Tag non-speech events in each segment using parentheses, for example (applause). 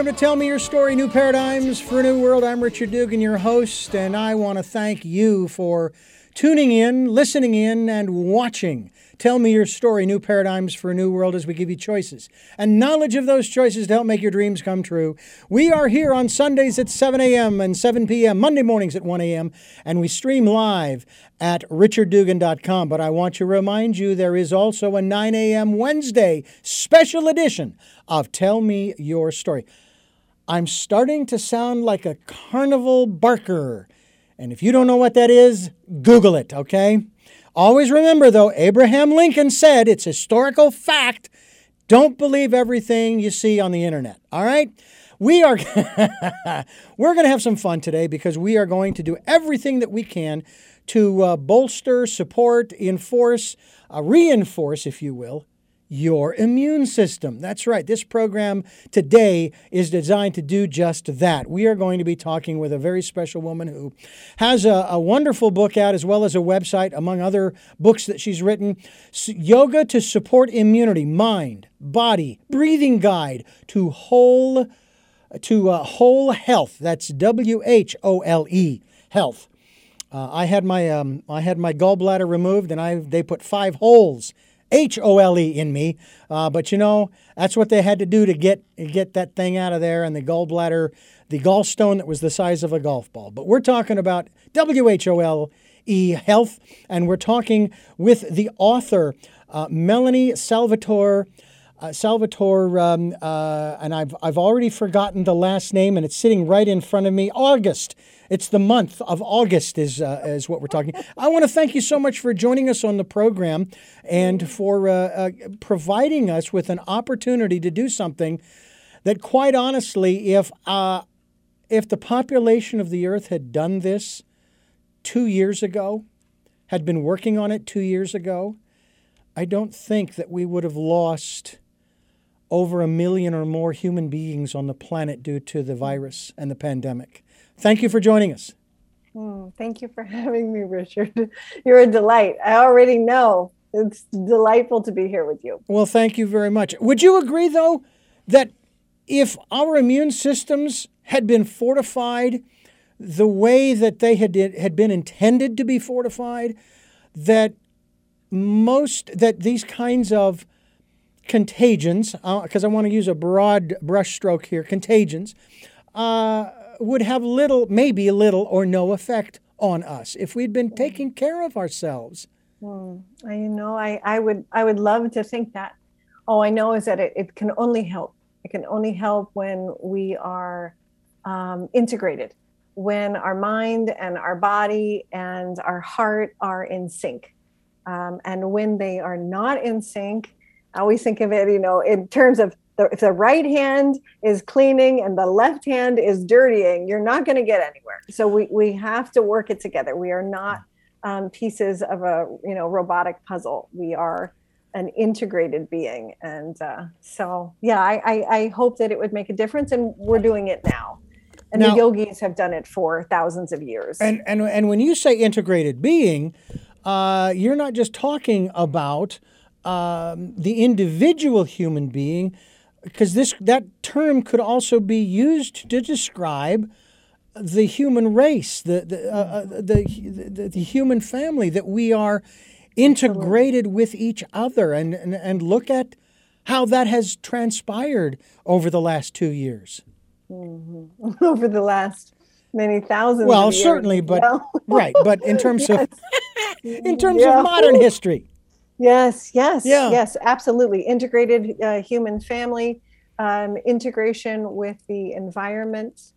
Welcome to Tell Me Your Story New Paradigms for a New World. I'm Richard Dugan, your host, and I want to thank you for tuning in, listening in, and watching. Tell me your story, new paradigms for a new world as we give you choices and knowledge of those choices to help make your dreams come true. We are here on Sundays at 7 a.m. and 7 p.m., Monday mornings at 1 a.m., and we stream live at richarddugan.com. But I want to remind you there is also a 9 a.m. Wednesday special edition of Tell Me Your Story. I'm starting to sound like a carnival barker. And if you don't know what that is, Google it, okay? Always remember, though, Abraham Lincoln said it's historical fact. Don't believe everything you see on the internet. All right? We are (laughs) we're going to have some fun today because we are going to do everything that we can to uh, bolster, support, enforce, uh, reinforce, if you will, your immune system. That's right. This program today is designed to do just that. We are going to be talking with a very special woman who has a, a wonderful book out as well as a website, among other books that she's written Yoga to Support Immunity, Mind, Body, Breathing Guide to Whole. To uh, whole health. That's W H O L E health. Uh, I had my um, I had my gallbladder removed, and I they put five holes H O L E in me. Uh, but you know, that's what they had to do to get get that thing out of there and the gallbladder, the gallstone that was the size of a golf ball. But we're talking about W H O L E health, and we're talking with the author uh, Melanie Salvatore. Uh, Salvatore, um, uh, and I've, I've already forgotten the last name, and it's sitting right in front of me. August. It's the month of August, is, uh, is what we're talking. I want to thank you so much for joining us on the program and for uh, uh, providing us with an opportunity to do something that, quite honestly, if, uh, if the population of the earth had done this two years ago, had been working on it two years ago, I don't think that we would have lost over a million or more human beings on the planet due to the virus and the pandemic. Thank you for joining us. Mm, thank you for (laughs) having me, Richard. (laughs) You're a delight. I already know it's delightful to be here with you. Well, thank you very much. Would you agree, though, that if our immune systems had been fortified the way that they had, had been intended to be fortified, that most, that these kinds of contagions, because uh, I want to use a broad brushstroke here, contagions, uh, would have little, maybe little or no effect on us if we'd been taking care of ourselves. Mm, you know, I, I would I would love to think that. All I know is that it, it can only help. It can only help when we are um, integrated, when our mind and our body and our heart are in sync. Um, and when they are not in sync, I always think of it, you know, in terms of the, if the right hand is cleaning and the left hand is dirtying, you're not going to get anywhere. So we, we have to work it together. We are not um, pieces of a you know robotic puzzle. We are an integrated being, and uh, so yeah, I, I, I hope that it would make a difference, and we're doing it now. And now, the yogis have done it for thousands of years. And and and when you say integrated being, uh, you're not just talking about um, the individual human being, because this that term could also be used to describe the human race, the the, uh, uh the, the, the human family that we are integrated with each other, and, and and look at how that has transpired over the last two years. Mm-hmm. (laughs) Over the last many thousands. Well, certainly, but well. right, but in terms (laughs) yes. of in terms yeah. of modern history. Yes, yes, yeah. yes, absolutely. Integrated uh, human family, um, integration with the environment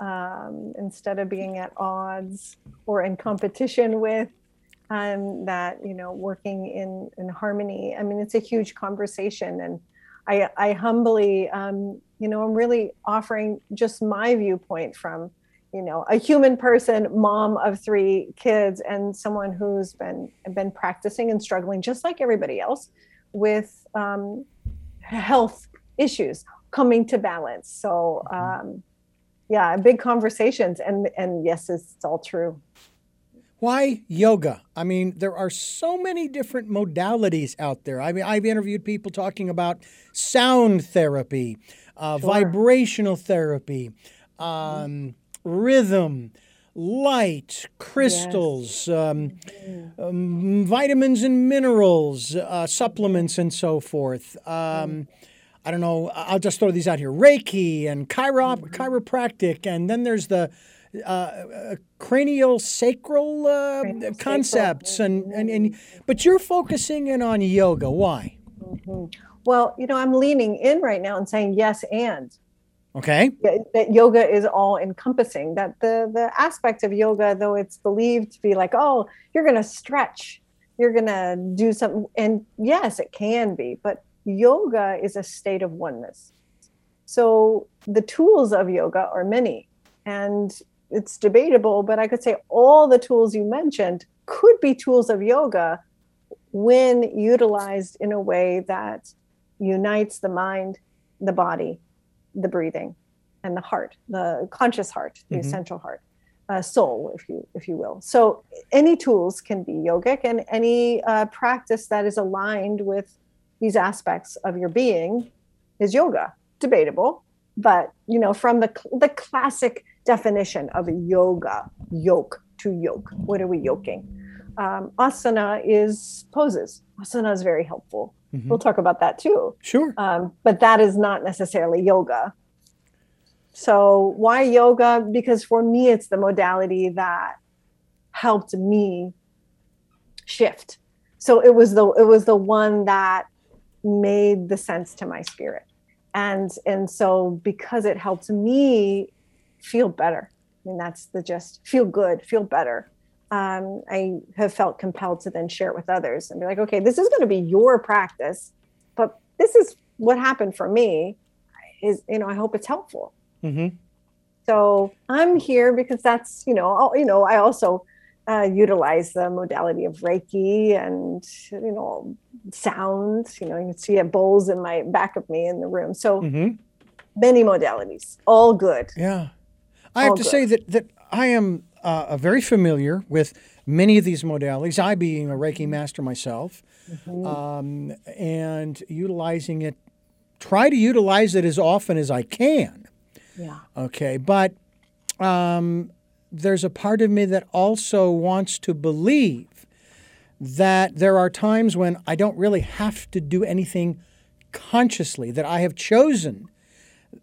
um, instead of being at odds or in competition with. Um, that you know, working in in harmony. I mean, it's a huge conversation, and I, I humbly, um, you know, I'm really offering just my viewpoint from you know a human person mom of three kids and someone who's been been practicing and struggling just like everybody else with um, health issues coming to balance so mm-hmm. um, yeah big conversations and and yes it's all true why yoga? I mean, there are so many different modalities out there. I mean, I've interviewed people talking about sound therapy, uh, Sure. vibrational therapy, um, rhythm, light, crystals, um, um, vitamins and minerals, uh, supplements, and so forth. Um, I don't know. I'll just throw these out here: Reiki and chiro- chiropractic, and then there's the uh, uh, cranial sacral uh, concepts, and, and and but you're focusing in on yoga. Why? Well, you know, I'm leaning in right now and saying yes and Okay. that yoga is all encompassing that the the aspect of yoga though it's believed to be like oh you're to stretch you're to do something and yes it can be but yoga is a state of oneness so the tools of yoga are many and it's debatable but i could say all the tools you mentioned could be tools of yoga when utilized in a way that unites the mind the body the breathing and the heart the conscious heart the Mhm. essential heart uh, soul if you if you will. So any tools can be yogic and any uh, practice that is aligned with these aspects of your being is yoga debatable but you know from the the classic definition of yoga yoke to yoke. What are we yoking um, asana is poses asana is very helpful Mhm. we'll talk about that too Sure. um, but that is not necessarily yoga. So why yoga? Because for me, it's the modality that helped me shift. So it was the it was the one that made the sense to my spirit, and and so because it helped me feel better. I mean, that's the just feel good, feel better. Um, I have felt compelled to then share it with others and be like, okay, this is going to be your practice, but this is what happened for me. Is you know, I hope it's helpful. hmm So I'm here because that's you know, I'll- you know, I also uh, utilize the modality of Reiki and you know, sound. You know, you can see bowls in my back of me in the room. So hmm many modalities, all good. Yeah. I have to good. say that, that I am uh, very familiar with many of these modalities, I being a Reiki master myself, um, and utilizing it, try to utilize it as often as I can. Yeah. Okay. But um, there's a part of me that also wants to believe that there are times when I don't really have to do anything consciously, that I have chosen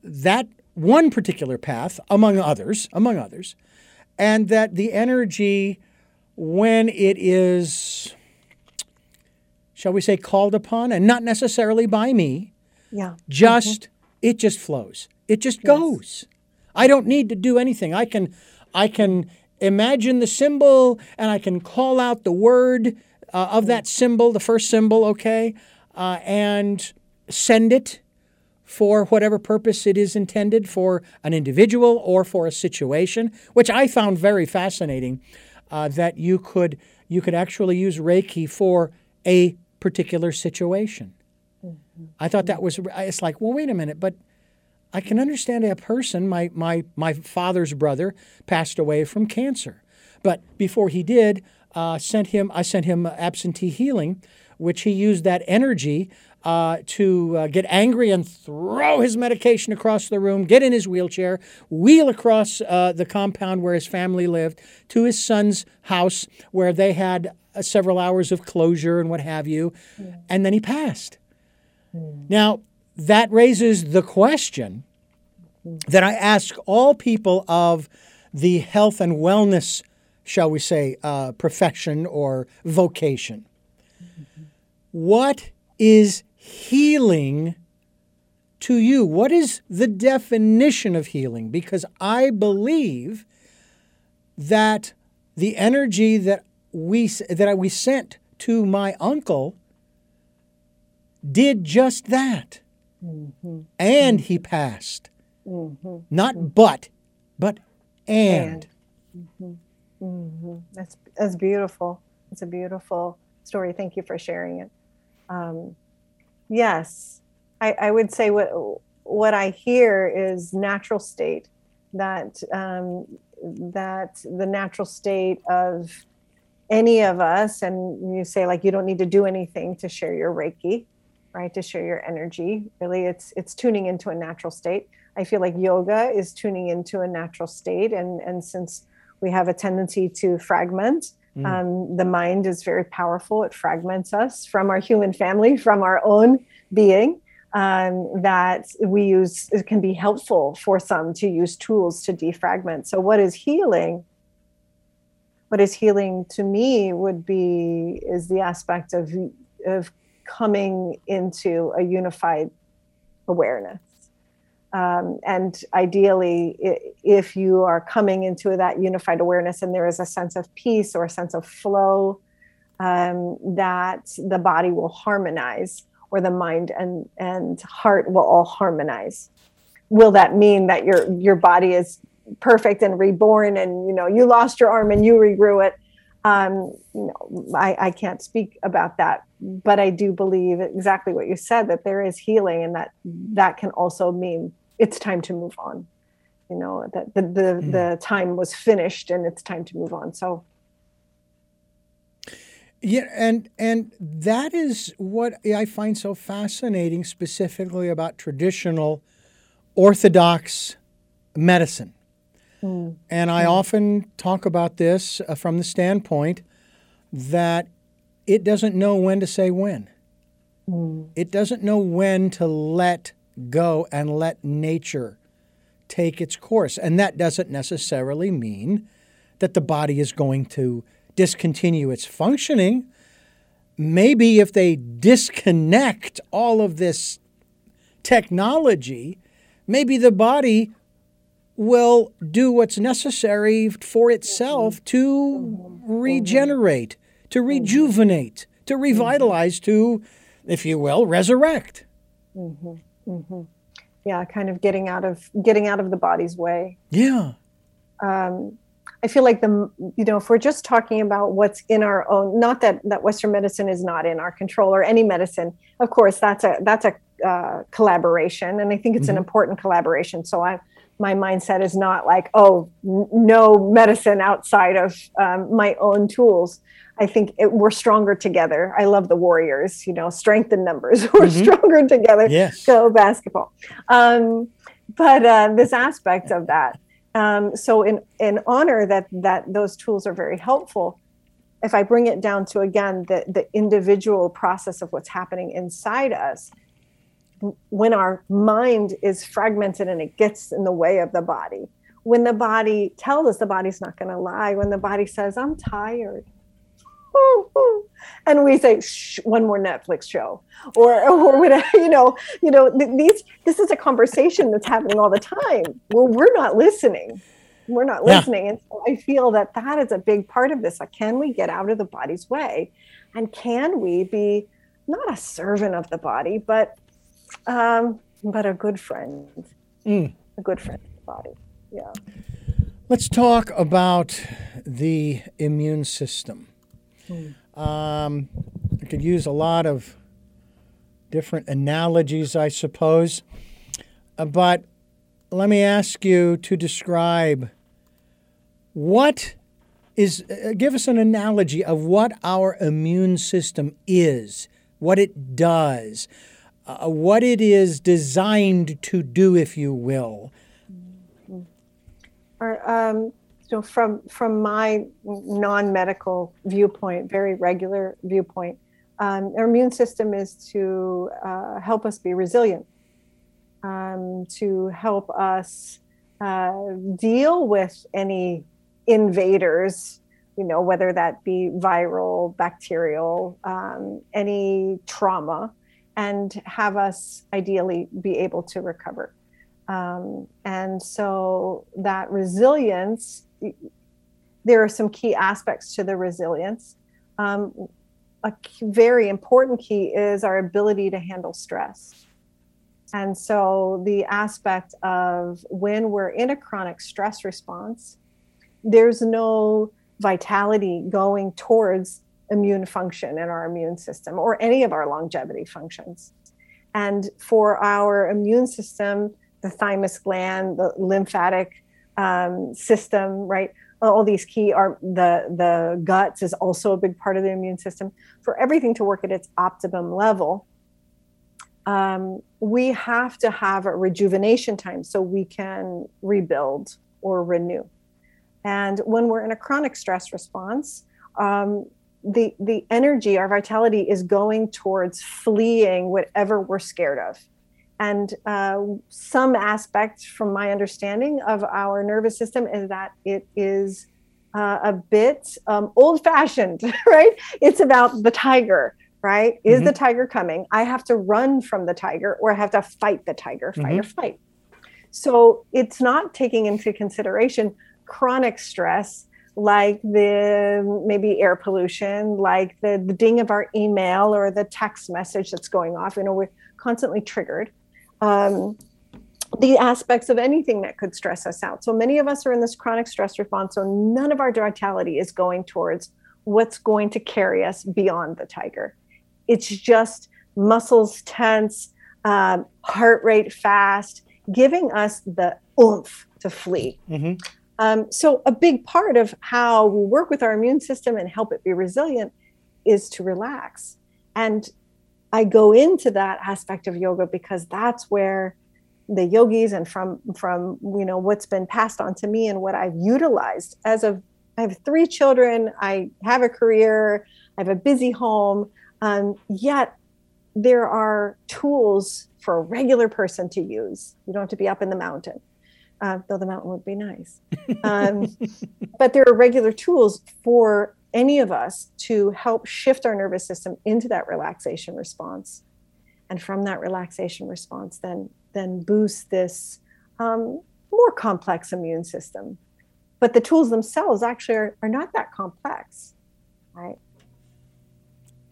that one particular path among others, among others, and that the energy, when it is, shall we say, called upon, and not necessarily by me, Yeah. just it just flows. It just goes. I don't need to do anything. I can, I can imagine the symbol, and I can call out the word uh, of that symbol, the first symbol, okay, uh, and send it for whatever purpose it is intended for an individual or for a situation, which I found very fascinating. Uh, that you could you could actually use Reiki for a particular situation. I thought that was it's like, well, wait a minute, but I can understand a person. My my my father's brother passed away from cancer, but before he did, uh, sent him I sent him absentee healing, which he used that energy uh, to uh, get angry and throw his medication across the room, get in his wheelchair, wheel across uh, the compound where his family lived to his son's house where they had uh, several hours of closure and what have you, and then he passed. Now, that raises the question that I ask all people of the health and wellness, shall we say, uh, profession or vocation. What is healing to you? What is the definition of healing? Because I believe that the energy that we that we sent to my uncle did just that. Mm-hmm. And mm-hmm. he passed. Mm-hmm. Not but, but and. That's that's beautiful. It's a beautiful story. Thank you for sharing it. Um, yes, I, I would say what what I hear is natural state. That um, that the natural state of any of us, and you say like you don't need to do anything to share your Reiki. right? To share your energy. Really, it's it's tuning into a natural state. I feel like yoga is tuning into a natural state, and and since we have a tendency to fragment, mm. um, the mind is very powerful. It fragments us from our human family, from our own being. Um, that we use it can be helpful for some to use tools to defragment. So, what is healing? What is healing to me would be is the aspect of of coming into a unified awareness. Um, and ideally, if you are coming into that unified awareness and there is a sense of peace or a sense of flow, um, that the body will harmonize or the mind and, and heart will all harmonize. Will that mean that your your body is perfect and reborn and you know you lost your arm and you regrew it? Um, you know, I, I can't speak about that, but I do believe exactly what you said that there is healing, and that that can also mean it's time to move on. You know that the the, mm. the time was finished, and it's time to move on. So. Yeah, and and that is what I find so fascinating, specifically about traditional orthodox medicine Mm. And I mm. often talk about this uh, from the standpoint that it doesn't know when to say when. Mm. It doesn't know when to let go and let nature take its course. And that doesn't necessarily mean that the body is going to discontinue its functioning. Maybe if they disconnect all of this technology, maybe the body will do what's necessary for itself to regenerate, to rejuvenate, to revitalize, to, if you will, resurrect. Mm-hmm. Mm-hmm. Yeah, kind of getting out of getting out of the body's way. Yeah. Um, I feel like the you know if we're just talking about what's in our own, not that that Western medicine is not in our control or any medicine. Of course, that's a that's a uh, collaboration, and I think it's mm-hmm. an important collaboration. So I my mindset is not like oh n- no medicine outside of um, my own tools i think it, we're stronger together i love the warriors you know strength in numbers (laughs) we're mm-hmm. stronger together yes. go basketball um, but uh, this aspect of that um, so in in honor that that those tools are very helpful if i bring it down to again the the individual process of what's happening inside us when our mind is fragmented and it gets in the way of the body when the body tells us the body's not going to lie when the body says i'm tired (laughs) and we say Shh, one more netflix show or or whatever (laughs) you know you know these this is a conversation that's happening all the time well we're not listening we're not listening yeah. and so i feel that that is a big part of this like can we get out of the body's way and can we be not a servant of the body but um, but a good friend. Mm. A good friend of the body. Yeah. Let's talk about the immune system. Mm. Um, I could use a lot of different analogies, I suppose. Uh, but let me ask you to describe what is, uh, give us an analogy of what our immune system is, what it does, uh, what it is designed to do, if you will. Um, so from from my non-medical viewpoint, very regular viewpoint, um, our immune system is to uh, help us be resilient, um, to help us uh, deal with any invaders you know, whether that be viral, bacterial, um, any trauma, and have us ideally be able to recover. Um, and so that resilience, there are some key aspects to the resilience. Um, a very important key is our ability to handle stress. And so the aspect of when we're in a chronic stress response, there's no vitality going towards immune function in our immune system or any of our longevity functions. And for our immune system, the thymus gland, the lymphatic um, system, right? All these key are the the guts is also a big part of the immune system. For everything to work at its optimum level, um, we have to have a rejuvenation time so we can rebuild or renew. And when we're in a chronic stress response, um, the the energy, our vitality is going towards fleeing whatever we're scared of. And uh, some aspects, from my understanding of our nervous system, is that it is uh, a bit um, old fashioned, (laughs) right? It's about the tiger, right? Is mm-hmm. the tiger coming? I have to run from the tiger or I have to fight the tiger, fight mm-hmm. or flight. So it's not taking into consideration chronic stress like the maybe air pollution, like the, the ding of our email or the text message that's going off. You know, we're constantly triggered. Um, the aspects of anything that could stress us out. So many of us are in this chronic stress response. So none of our vitality is going towards what's going to carry us beyond the tiger. It's just muscles tense, um, heart rate fast, giving us the oomph to flee. Mm-hmm. Um, so, a big part of how we work with our immune system and help it be resilient is to relax. And I go into that aspect of yoga because that's where the yogis and from from you know what's been passed on to me and what I've utilized as of I have three children, I have a career, I have a busy home, um, yet there are tools for a regular person to use. You don't have to be up in the mountain uh, though the mountain would be nice. (laughs) Um, but there are regular tools for any of us to help shift our nervous system into that relaxation response. And from that relaxation response, then, then boost this um, more complex immune system. But the tools themselves actually are, are not that complex, right?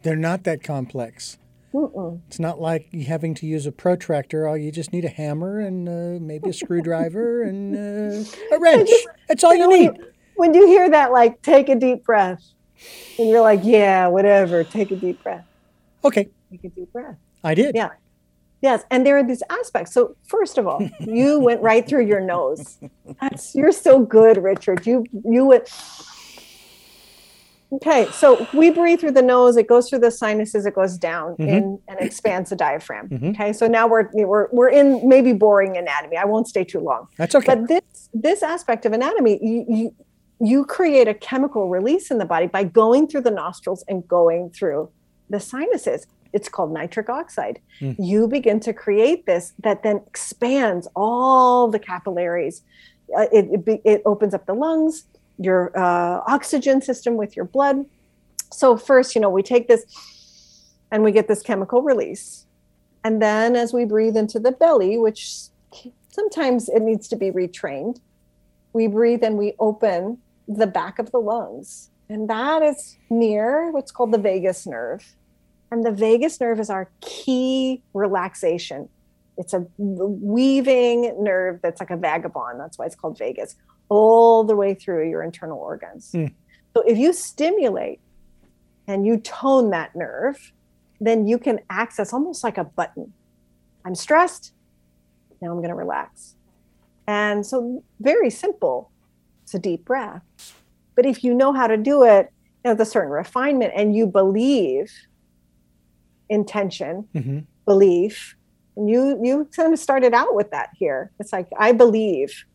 They're not that complex. Mm-mm. It's not like you having to use a protractor. All you just need a hammer and uh, maybe a screwdriver and uh, a wrench. (laughs) That's all you, need. When you hear that, like, take a deep breath, and you're like, yeah, whatever, take a deep breath. Okay. Take a deep breath. I did. Yeah. Yes, and there are these aspects. So first of all, you went right through your nose. That's you're so good, Richard. You you went Okay, so we breathe through the nose. It goes through the sinuses. It goes down mm-hmm. in, and expands the diaphragm. Mm-hmm. Okay, so now we're we're we're in maybe boring anatomy. I won't stay too long. That's okay. But this this aspect of anatomy, you, you you create a chemical release in the body by going through the nostrils and going through the sinuses. It's called nitric oxide. Mm. You begin to create this that then expands all the capillaries. Uh, it, it, it opens up the lungs your uh, oxygen system with your blood. So, first, you know, we take this and we get this chemical release. And then, as we breathe into the belly, which sometimes it needs to be retrained, we breathe and we open the back of the lungs. And that is near what's called the vagus nerve. And the vagus nerve is our key relaxation. It's a weaving nerve that's like a vagabond. That's why it's called vagus all the way through your internal organs. Mm. So if you stimulate and you tone that nerve, then you can access almost like a button. I'm stressed. Now I'm going to relax. And so, very simple. It's a deep breath. But if you know how to do it you know, with a certain refinement and you believe intention, mm-hmm. belief, and you you kind of started out with that here. It's like I believe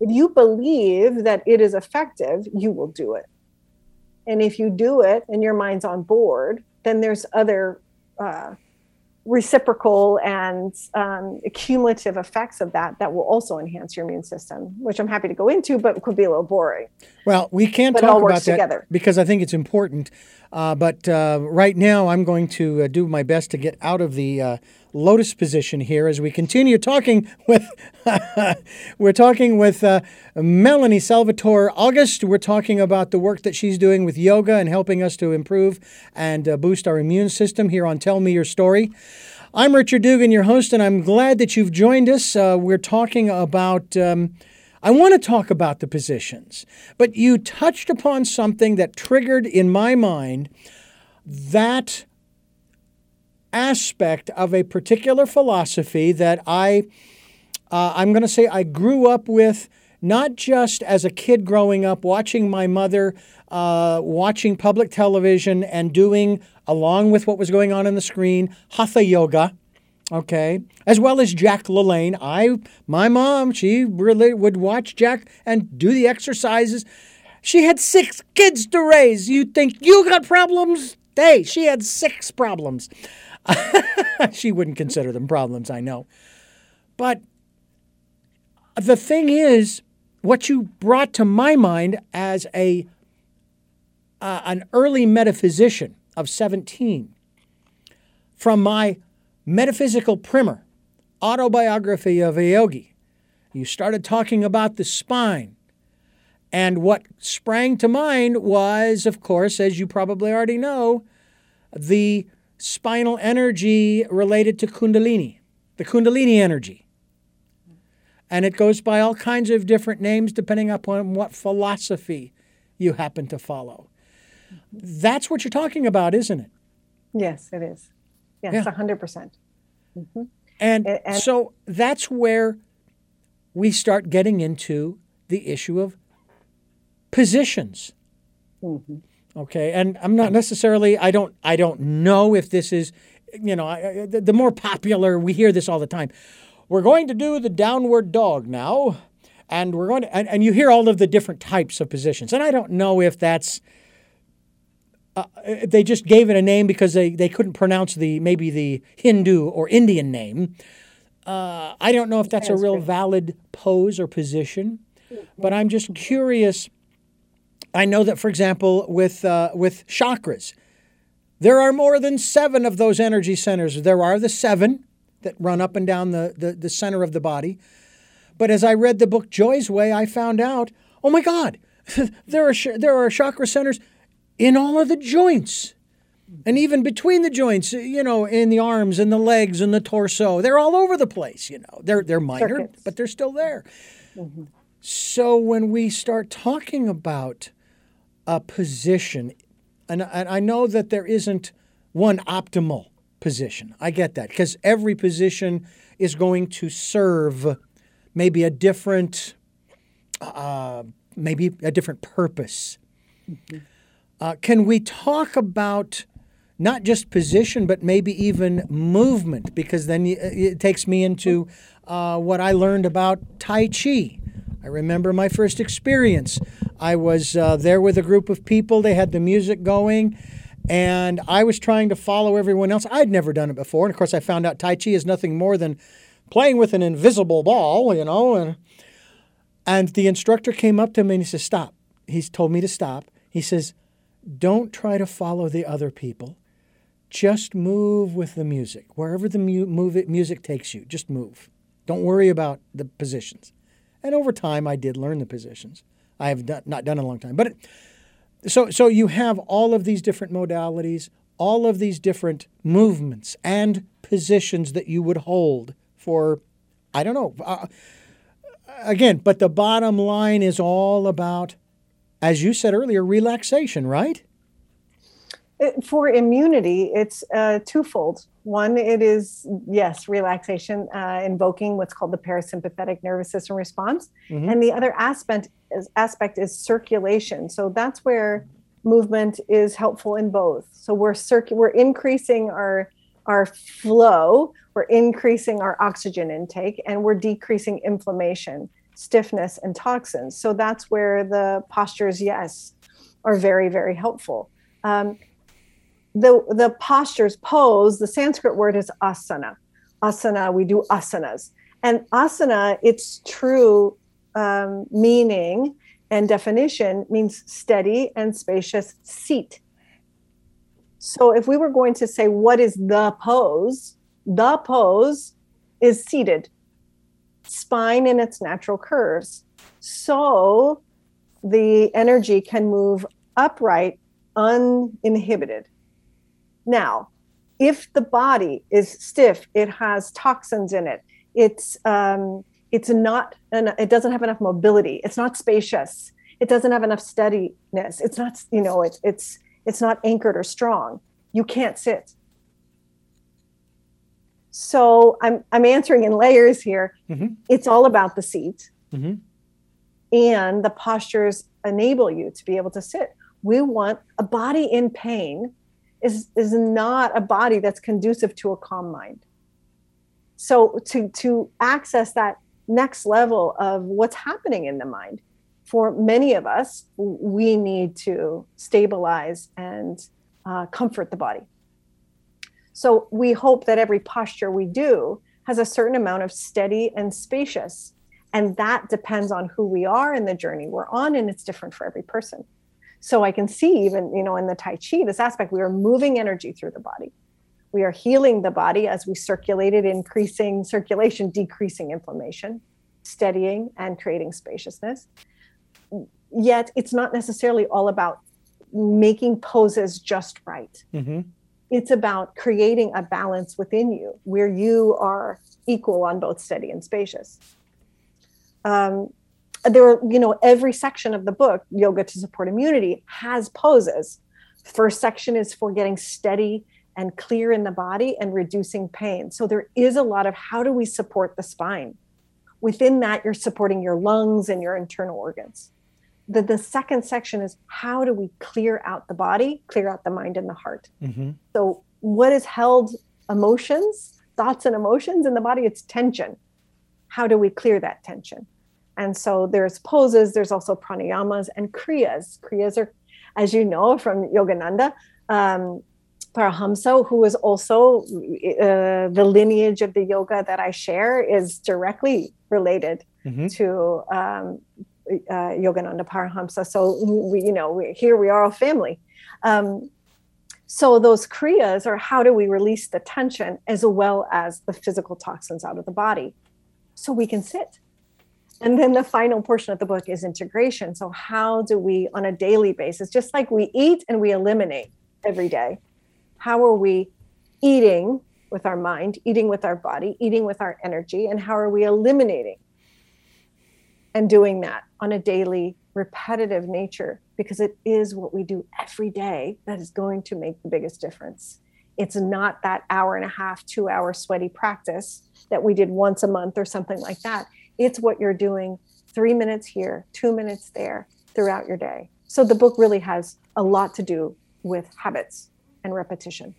if you believe that it is effective, you will do it. And if you do it and your mind's on board, then there's other uh, reciprocal and um, cumulative effects of that that will also enhance your immune system, which I'm happy to go into, but could be a little boring. Well, we can't but talk about that together. because I think it's important. Uh, but uh, right now, I'm going to uh, do my best to get out of the uh, lotus position here as we continue talking with. (laughs) we're talking with uh, Melanie Salvatore August. We're talking about the work that she's doing with yoga and helping us to improve and uh, boost our immune system here on Tell Me Your Story. I'm Richard Dugan, your host, and I'm glad that you've joined us. we're talking about. Um, I want to talk about the positions, but you touched upon something that triggered in my mind that aspect of a particular philosophy that I, uh, I'm going to say, I grew up with. Not just as a kid growing up, watching my mother uh, watching public television and doing, along with what was going on on the screen, hatha yoga. Okay, as well as Jack LaLanne. I, my mom, she really would watch Jack and do the exercises. She had six kids to raise. You think you got problems? Hey, she had six problems. (laughs) she wouldn't consider them problems, I know. But the thing is, what you brought to my mind as a uh, an early metaphysician of 17 from my metaphysical primer, autobiography of a yogi. You started talking about the spine. And what sprang to mind was, of course, as you probably already know, the spinal energy related to Kundalini, the Kundalini energy. And it goes by all kinds of different names depending upon what philosophy you happen to follow. That's what you're talking about, isn't it? Yes, it is. Yes, yeah. 100%. percent mm hmm and, and so that's where we start getting into the issue of positions. Mm-hmm. Okay, and I'm not necessarily. I don't. I don't know if this is. You know, I, the, the more popular we hear this all the time. We're going to do the downward dog now, and we're going to. And, and you hear all of the different types of positions, and I don't know if that's uh, they just gave it a name because they, they couldn't pronounce the maybe the Hindu or Indian name. Uh, I don't know if that's a real valid pose or position, but I'm just curious. I know that, for example, with uh, with chakras, there are more than seven of those energy centers. There are the seven that run up and down the, the, the center of the body. But as I read the book Joy's Way, I found out, oh my God, (laughs) there are there are chakra centers in all of the joints. And even between the joints, you know, in the arms and the legs and the torso, they're all over the place. You know, they're they're minor, Circuits. but they're still there. Mm-hmm. So when we start talking about a position, and, and I know that there isn't one optimal position. I get that because every position is going to serve maybe a different, uh, maybe a different purpose. Mm-hmm. Uh, can we talk about not just position, but maybe even movement? Because then it takes me into uh, what I learned about Tai Chi. I remember my first experience. I was uh, there with a group of people, they had the music going, and I was trying to follow everyone else. I'd never done it before. And of course, I found out Tai Chi is nothing more than playing with an invisible ball, you know. And, and the instructor came up to me and he says, Stop. He's told me to stop. He says, don't try to follow the other people. Just move with the music. Wherever the mu- music takes you, just move. Don't worry about the positions. And over time, I did learn the positions. I have done, not done in a long time. But it, so, so you have all of these different modalities, all of these different movements and positions that you would hold for, I don't know. Uh, again, but the bottom line is all about as you said earlier, relaxation, right? For immunity, it's uh, twofold. One, it is, yes, relaxation, uh, invoking what's called the parasympathetic nervous system response. Mm-hmm. And the other aspect is, aspect is circulation. So that's where movement is helpful in both. So we're circ- we're increasing our our flow, we're increasing our oxygen intake, and we're decreasing inflammation stiffness and toxins. So that's where the postures, yes, are very, very helpful. Um, the, the postures pose, the Sanskrit word is asana. Asana, we do asanas. And asana, its true um, meaning and definition means steady and spacious seat. So if we were going to say, what is the pose? The pose is seated spine in its natural curves. So the energy can move upright uninhibited. Now, if the body is stiff, it has toxins in it. It's um, it's not an it doesn't have enough mobility. It's not spacious. It doesn't have enough steadiness. It's not you know it's it's it's not anchored or strong. You can't sit. So I'm I'm answering in layers here. Mm-hmm. It's all about the seat. Mm-hmm. And the postures enable you to be able to sit. We want a body in pain is is not a body that's conducive to a calm mind. So to to access that next level of what's happening in the mind, for many of us, we need to stabilize and uh, comfort the body. So we hope that every posture we do has a certain amount of steady and spacious. And that depends on who we are in the journey we're on, and it's different for every person. So I can see even, you know, in the Tai Chi, this aspect, we are moving energy through the body. We are healing the body as we circulate it, increasing circulation, decreasing inflammation, steadying and creating spaciousness. Yet it's not necessarily all about making poses just right. Mm-hmm it's about creating a balance within you where you are equal on both steady and spacious. Um, there are, you know, every section of the book, Yoga to Support Immunity, has poses. First section is for getting steady and clear in the body and reducing pain. So there is a lot of how do we support the spine? Within that, you're supporting your lungs and your internal organs. The, the second section is how do we clear out the body, clear out the mind and the heart. Mm-hmm. So, what is held emotions, thoughts, and emotions in the body? It's tension. How do we clear that tension? And so there's poses, there's also pranayamas and kriyas. Kriyas are, as you know from Yogananda, um, Paramahamsa, who is also uh, the lineage of the yoga that I share, is directly related mm-hmm. to um, uh, Yogananda Paramahamsa. So we, you know, we, here we are a family. Um, so those kriyas are how do we release the tension as well as the physical toxins out of the body, so we can sit. And then the final portion of the book is integration. So how do we, on a daily basis, just like we eat and we eliminate every day, how are we eating with our mind, eating with our body, eating with our energy, and how are we eliminating and doing that on a daily repetitive nature? Because it is what we do every day that is going to make the biggest difference. It's not that hour and a half two hour sweaty practice that we did once a month or something like that it's what you're doing three minutes here two minutes there throughout your day so the book really has a lot to do with habits and repetition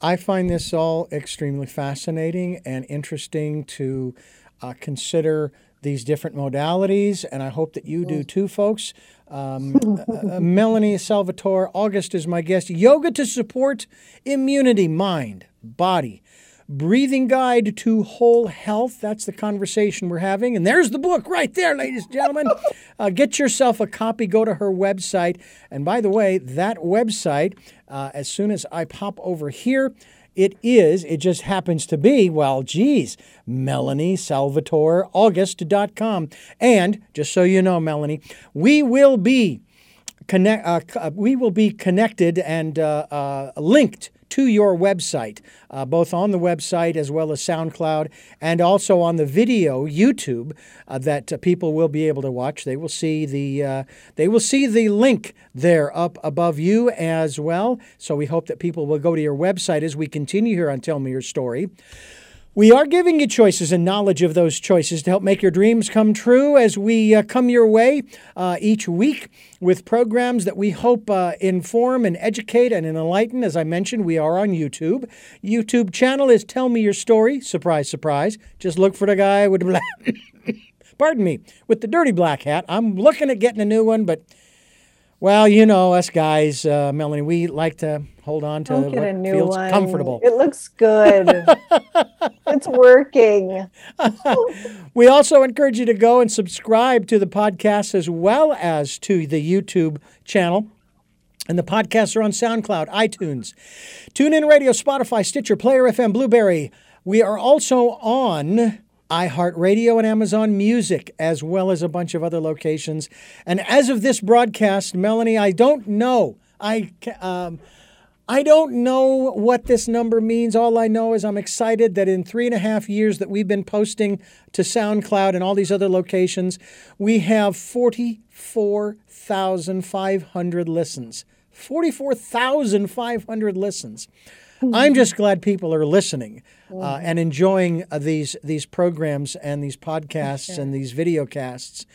I find this all extremely fascinating and interesting to uh, consider these different modalities, and I hope that you do too, folks. Um, uh, uh, Melanie Salvatore, August is my guest. Yoga to support immunity, mind, body. Breathing Guide to Whole Health. That's the conversation we're having. And there's the book right there, ladies and gentlemen. (laughs) Uh, get yourself a copy. Go to her website. And by the way, that website, uh, as soon as I pop over here, it is, it just happens to be, well, geez, Melanie Salvatore August.com. And just so you know, Melanie, we will be connect, uh, uh, we will be connected and uh, uh, linked to your website, uh, both on the website as well as SoundCloud, and also on the video YouTube uh, that uh, people will be able to watch. They will see the uh, they will see the link there up above you as well. So we hope that people will go to your website as we continue here on Tell Me Your Story. We are giving you choices and knowledge of those choices to help make your dreams come true as we uh, come your way uh, each week with programs that we hope uh, inform and educate and enlighten. As I mentioned, we are on YouTube. YouTube channel is Tell Me Your Story. Surprise, surprise. Just look for the guy with the black, (coughs) pardon me, with the dirty black hat. I'm looking at getting a new one, but well, you know, us guys, uh, Melanie, we like to hold on to get what a new feels one. comfortable. It looks good. (laughs) it's working. (laughs) we also encourage you to go and subscribe to the podcast as well as to the YouTube channel. And the podcasts are on SoundCloud, iTunes, TuneIn Radio, Spotify, Stitcher, Player FM, Blubrry. We are also on iHeartRadio and Amazon Music, as well as a bunch of other locations. And as of this broadcast, Melanie, I don't know. I um, I don't know what this number means. All I know is I'm excited that in three and a half years that we've been posting to SoundCloud and all these other locations, we have 44,500 listens. 44,500 listens. I'm just glad people are listening uh, and enjoying uh, these these programs and these podcasts and these video casts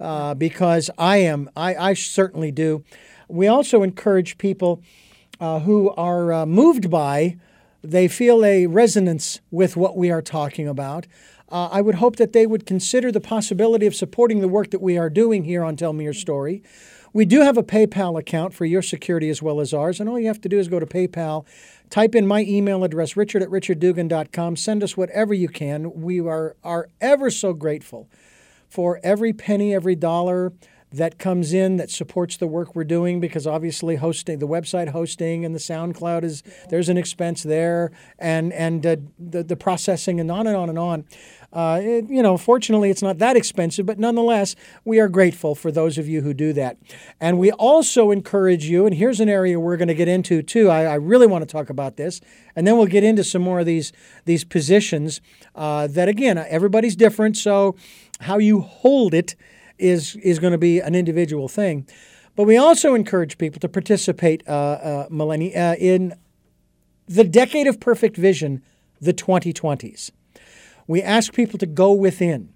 uh, because I am I, I certainly do. We also encourage people uh, who are uh, moved by they feel a resonance with what we are talking about, uh, I would hope that they would consider the possibility of supporting the work that we are doing here on Tell Me Your Story. We do have a PayPal account for your security as well as ours, and all you have to do is go to PayPal, type in my email address, richard at richarddugan.com, send us whatever you can. We are, are ever so grateful for every penny, every dollar that comes in that supports the work we're doing because obviously hosting the website hosting and the SoundCloud is there's an expense there and and uh, the the processing and on and on and on. Uh, it, you know, fortunately, it's not that expensive, but nonetheless, we are grateful for those of you who do that. And we also encourage you, and here's an area we're going to get into too. I, I, really want to talk about this, and then we'll get into some more of these these positions. Uh, that again, everybody's different, so how you hold it is is going to be an individual thing. But we also encourage people to participate, uh, uh, Melanie, uh, in the decade of perfect vision, the 2020s. We ask people to go within,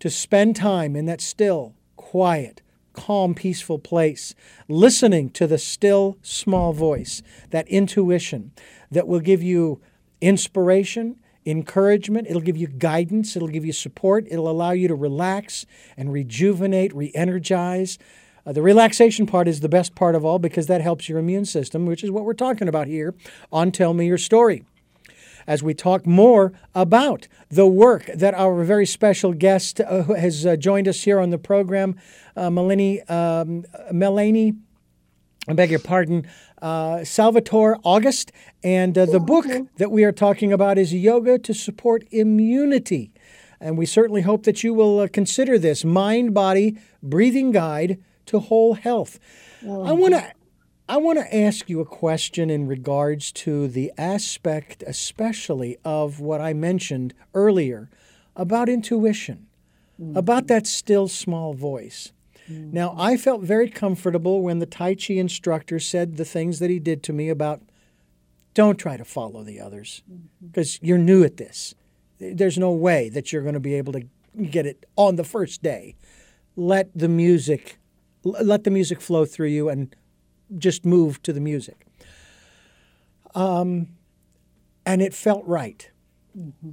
to spend time in that still, quiet, calm, peaceful place, listening to the still, small voice, that intuition that will give you inspiration encouragement, it'll give you guidance, it'll give you support, it'll allow you to relax and rejuvenate, re energize. Uh, the relaxation part is the best part of all because that helps your immune system, which is what we're talking about here on Tell Me Your Story. As we talk more about the work that our very special guest uh, has uh, joined us here on the program, uh, Melanie, um, Melanie, I beg your pardon, uh, Salvatore August. And uh, the book that we are talking about is Yoga to Support Immunity. And we certainly hope that you will uh, consider this mind body breathing guide to whole health. I want to. I want to ask you a question in regards to the aspect, especially of what I mentioned earlier about intuition, mm-hmm. about that still small voice. Mm-hmm. Now, I felt very comfortable when the Tai Chi instructor said the things that he did to me about don't try to follow the others because mm-hmm. you're new at this. There's no way that you're going to be able to get it on the first day. Let the music let the music flow through you and just move to the music. Um, and it felt right. Mm-hmm.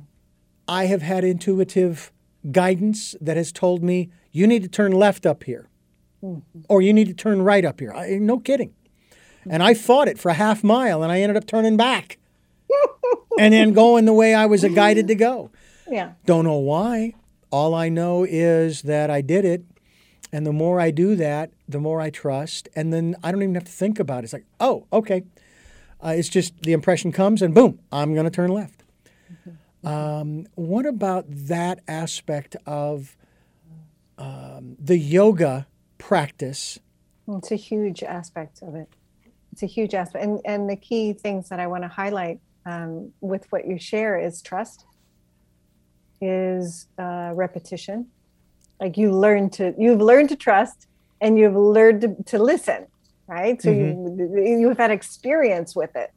I have had intuitive guidance that has told me you need to turn left up here, mm-hmm. or you need to turn right up here. I, no kidding. Mm-hmm. And I fought it for a half mile, and I ended up turning back, (laughs) and then going the way I was guided to go. Yeah. Don't know why. All I know is that I did it, and the more I do that, the more I trust, and then I don't even have to think about it. It's like, oh, okay. Uh, it's just the impression comes, and boom, I'm going to turn left. Mm-hmm. Um, what about that aspect of um, the yoga practice. It's a huge aspect of it. It's a huge aspect. And, and the key things that I want to highlight um, with what you share is trust, is uh, repetition. Like you learn to, you've learned to trust and you've learned to, to listen, right? So mm-hmm. you, you've had experience with it.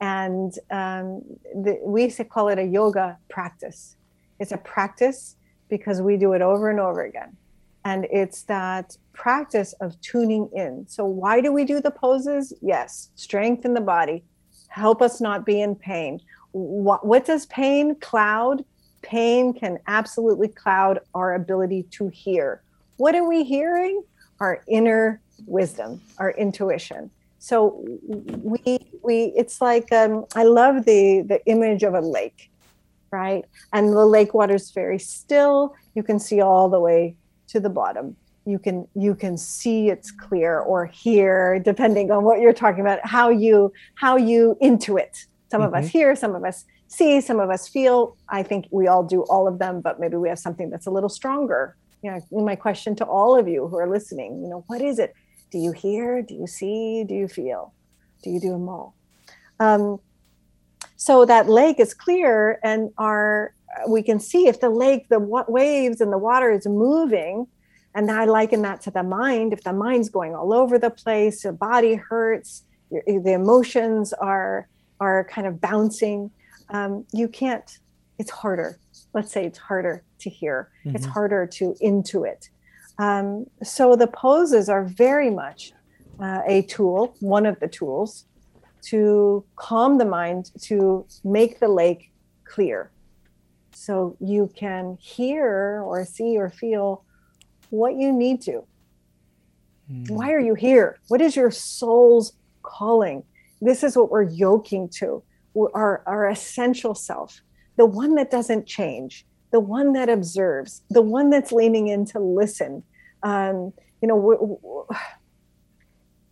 And um, the, we used to call it a yoga practice. It's a practice because we do it over and over again and it's that practice of tuning in. So, why do we do the poses? Yes, strengthen the body, help us not be in pain. What, what does pain cloud? Pain can absolutely cloud our ability to hear. What are we hearing? Our inner wisdom, our intuition. So we we it's like um, I love the the image of a lake, right? And the lake water is very still. You can see all the way to the bottom you can you can see it's clear or hear depending on what you're talking about how you how you intuit some mm-hmm. of us mm-hmm. hear some of us see some of us feel i think we all do all of them but maybe we have something that's a little stronger you know my question to all of you who are listening you know what is it do you hear do you see do you feel do you do them all um, so that lake is clear and our we can see if the lake, the waves and the water is moving. And I liken that to the mind. If the mind's going all over the place, your body hurts, your, the emotions are are kind of bouncing. Um, you can't. It's harder. Let's say it's harder to hear. Mm-hmm. It's harder to intuit. Um, so the poses are very much uh, a tool, one of the tools to calm the mind, to make the lake clear. So you can hear or see or feel what you need to. Mm. Why are you here? What is your soul's calling? This is what we're yoking to our, our essential self, the one that doesn't change, the one that observes, the one that's leaning in to listen. Um, you know, w- w-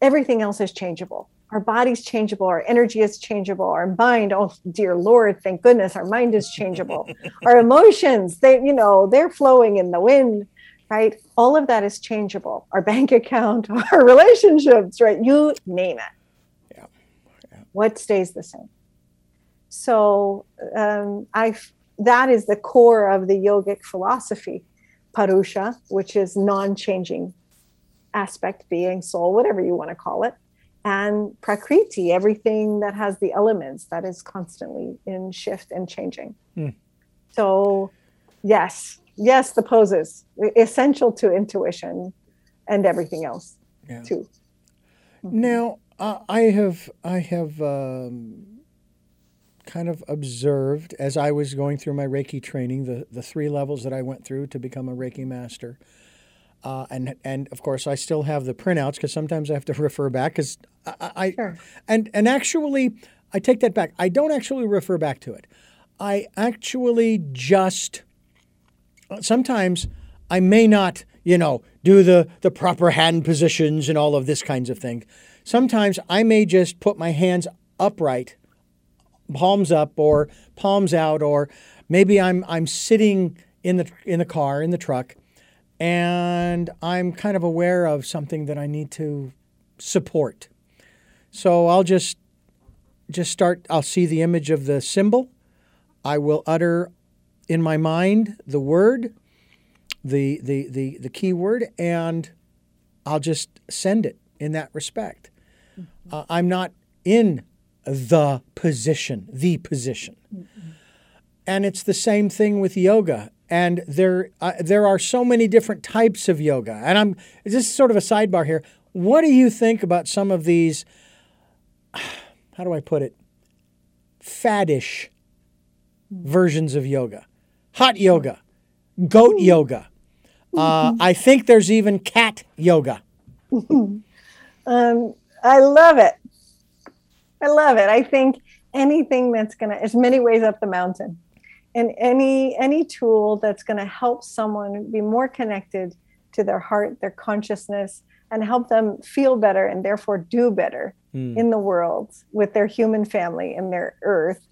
everything else is changeable. Our body's changeable, our energy is changeable, our mind, oh dear Lord, thank goodness, our mind is changeable. (laughs) our emotions, they, you know, they're flowing in the wind, right? All of that is changeable. Our bank account, (laughs) our relationships, right? You name it. Yeah. yeah. What stays the same? So um, I that is the core of the yogic philosophy, purusha, which is non-changing aspect, being, soul, whatever you want to call it, and Prakriti, everything that has the elements that is constantly in shift and changing. Mm. So, yes, yes, the poses essential to intuition and everything else yeah. too. Mm-hmm. Now, uh, I have I have um, kind of observed as I was going through my Reiki training, the, the three levels that I went through to become a Reiki master. Uh, and and of course, I still have the printouts because sometimes I have to (laughs) refer back because I, I sure. and and actually I take that back. I don't actually refer back to it. I actually just sometimes I may not you know do the the proper hand positions and all of this kinds of thing. Sometimes I may just put my hands upright palms up or palms out, or maybe I'm I'm sitting in the in the car in the truck, and I'm kind of aware of something that I need to support. So I'll just just start. I'll see the image of the symbol. I will utter in my mind the word, the the the the key word, and I'll just send it in that respect. Uh, I'm not in the position, the position. Mm-hmm. And it's the same thing with yoga. And there, uh, there are so many different types of yoga. And I'm just sort of a sidebar here. What do you think about some of these? (sighs) How do I put it? Faddish versions of yoga, hot yoga, goat yoga. Uh, I think there's even cat yoga. (laughs) Um, I love it. I love it. I think anything that's going to, as many ways up the mountain, and any any tool that's going to help someone be more connected to their heart, their consciousness, and help them feel better and therefore do better mm. in the world with their human family and their earth.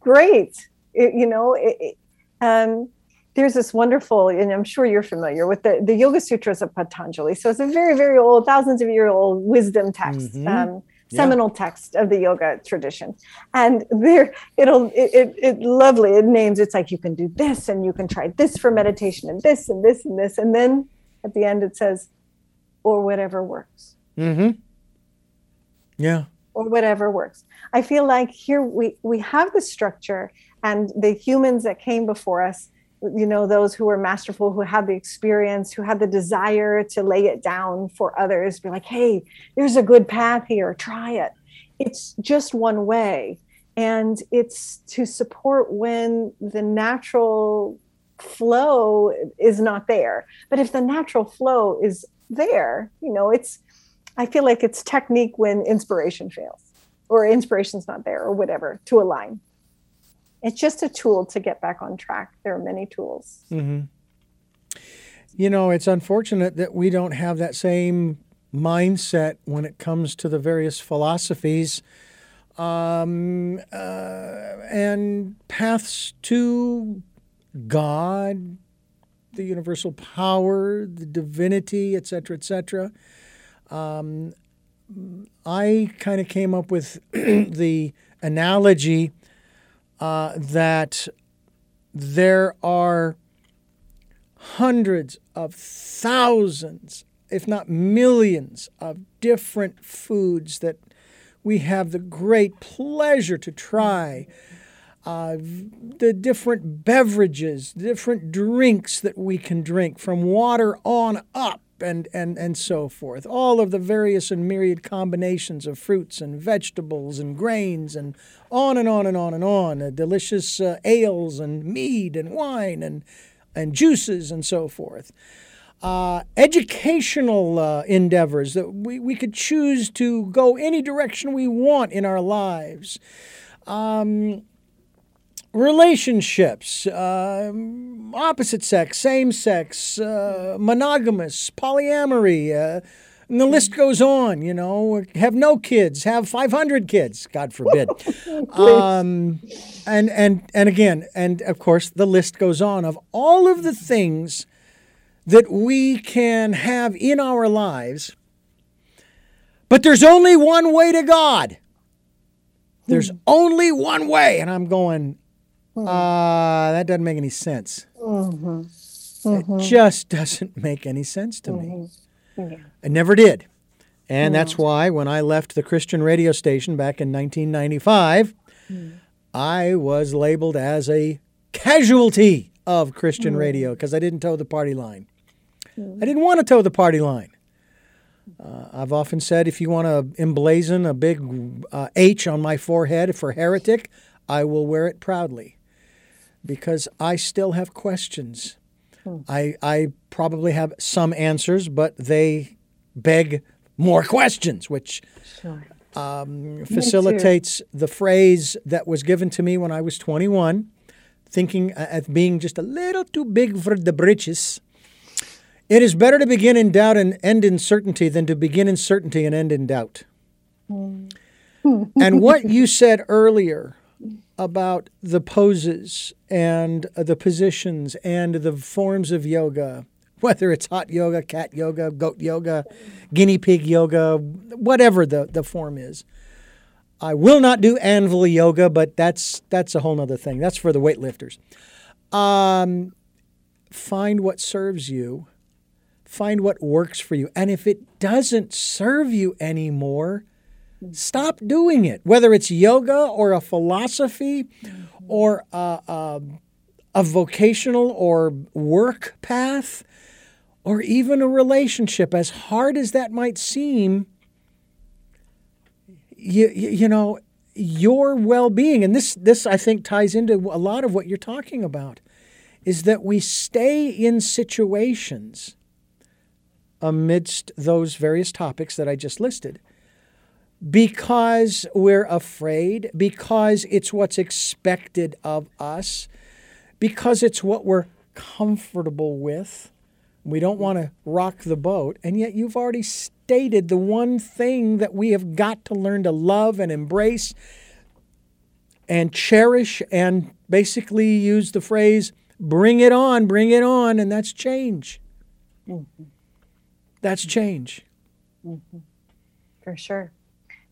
Great, it, you know. It, um, there's this wonderful, and I'm sure you're familiar with the, the Yoga Sutras of Patanjali. So it's a very, very old, thousands of year old wisdom text. Mm-hmm. Um, seminal yeah. text of the yoga tradition. And there it'll it, it, it, lovely it names it's like you can do this and you can try this for meditation and this and this and this. And then at the end it says or whatever works. Mm-hmm. Yeah. Or whatever works. I feel like here we we have the structure and the humans that came before us you know those who are masterful who have the experience who have the desire to lay it down for others be like hey there's a good path here. Try it. It's just one way. And it's to support when the natural flow is not there. But if the natural flow is there you know it's i feel like it's technique when inspiration fails or inspiration's not there or whatever to align it's just a tool to get back on track. There are many tools. Mm-hmm. You know, it's unfortunate that we don't have that same mindset when it comes to the various philosophies um, uh, and paths to God, the universal power, the divinity, etc., etc. Um, I kind of came up with (clears throat) the analogy uh, that there are hundreds of thousands, if not millions, of different foods that we have the great pleasure to try. Uh, the different beverages, different drinks that we can drink from water on up. And, and, and so forth. All of the various and myriad combinations of fruits and vegetables and grains and on and on and on and on. Uh, delicious uh, ales and mead and wine and, and juices and so forth. Uh, educational uh, endeavors that we, we could choose to go any direction we want in our lives. Um, relationships, uh, opposite sex, same sex, uh, monogamous, polyamory. Uh, and the list goes on, you know, have no kids, have 500 kids, God forbid. (laughs) um, and, and, and again, and of course, the list goes on of all of the things that we can have in our lives. But there's only one way to God. There's hmm. only one way. And I'm going, Hmm. Uh, that doesn't make any sense. Mm-hmm. Mm-hmm. It just doesn't make any sense to mm-hmm. me. Yeah. It never did. And that's why when I left the Christian radio station back in 1995, mm. I was labeled as a casualty of Christian mm. radio because I didn't toe the party line. Mm. I didn't want to toe the party line. Uh, I've often said if you want to emblazon a big uh, H on my forehead for heretic, I will wear it proudly because I still have questions. Hmm. I, I probably have some answers, but they beg more questions, which sure. um, facilitates the phrase that was given to me when I was 21, thinking of being just a little too big for the britches. It is better to begin in doubt and end in certainty than to begin in certainty and end in doubt. Hmm. and what you said earlier about the poses and the positions and the forms of yoga, (laughs) whether it's hot yoga, cat yoga, goat yoga, guinea pig yoga, whatever the, the form is. I will not do anvil yoga, but that's that's a whole other thing. That's for the weightlifters. Um, find what serves you, find what works for you, and if it doesn't serve you anymore, Stop doing it, whether it's yoga or a philosophy or a, a, a vocational or work path or even a relationship, as hard as that might seem, you, you, know, your well-being, and this, this I think ties into a lot of what you're talking about, is that we stay in situations amidst those various topics that I just listed because we're afraid, because it's what's expected of us, because it's what we're comfortable with. We don't want to rock the boat. And yet, you've already stated the one thing that we have got to learn to love and embrace and cherish, and basically use the phrase, bring it on, bring it on, and that's change. Mm-hmm. That's change. Mm-hmm. For sure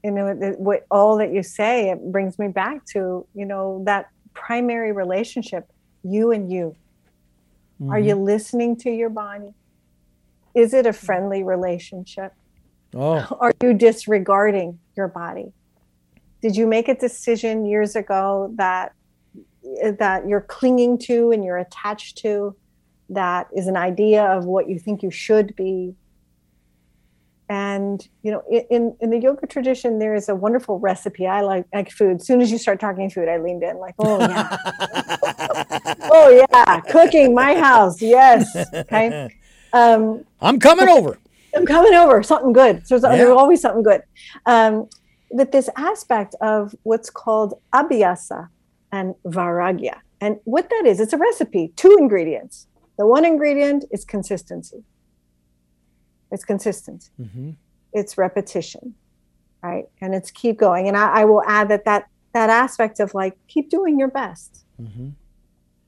you know what all that you say it brings me back to you know that primary relationship you and you mm-hmm. are you mm-hmm. listening to your body is it a friendly relationship oh. (laughs) are you disregarding your body did you make a decision years ago that that you're clinging to and you're attached to that is an idea of what you think you should be and you know in in the yoga tradition there is a wonderful recipe. I like like food. As soon as you start talking food i leaned in like oh yeah. (laughs) Oh yeah. Cooking my house. Yes. Okay? (laughs) Um, i'm coming over. I'm coming over. Something good. So yeah. there's always something good. Um, but this aspect of what's called abhyasa and vairagya and what that is it's a recipe. Two ingredients. The one ingredient is consistency it's consistent. Mm-hmm. It's repetition, right? And it's keep going. And I, I, will add that that that aspect of like keep doing your best. Mm-hmm.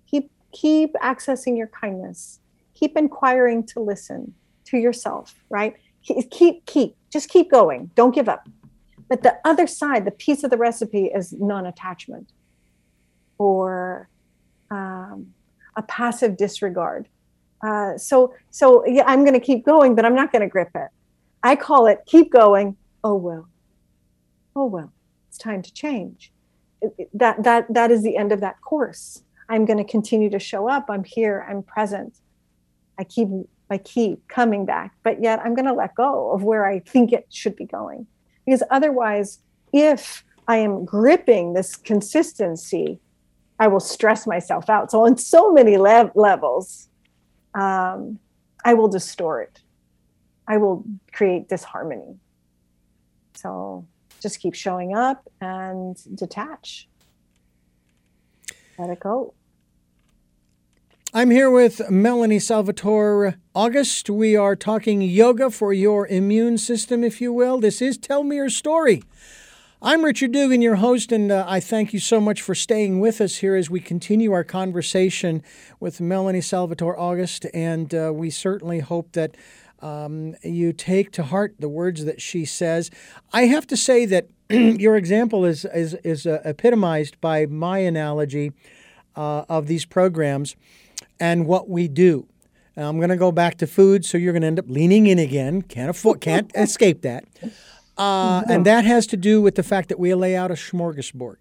Keep keep accessing your kindness. Keep inquiring to listen to yourself, right? Keep keep just keep going. Don't give up. But the other side, the piece of the recipe is non-attachment or um, a passive disregard uh, so so yeah, I'm going to keep going, but I'm not going to grip it. I call it keep going. Oh well. Oh well. It's time to change. That that that is the end of that course. I'm going to continue to show up. I'm here. I'm present. I keep I keep coming back, but yet I'm going to let go of where I think it should be going. Because otherwise, if I am gripping this consistency, I will stress myself out. So, on so many le- levels, um, I will distort. I will create disharmony. So, just keep showing up and detach. Let it go. I'm here with Melanie Salvatore August. We are talking yoga for your immune system, if you will. This is Tell Me Your Story. I'm Richard Dugan, your host, and uh, I thank you so much for staying with us here as we continue our conversation with Melanie Salvatore August. And uh, we certainly hope that um, you take to heart the words that she says. I have to say that (clears throat) your example is, is, is uh, epitomized by my analogy uh, of these programs and what we do. Now, I'm going to go back to food, so you're going to end up leaning in again. Can't afford, can't (laughs) escape that. Uh, and that has to do with the fact that we lay out a smorgasbord.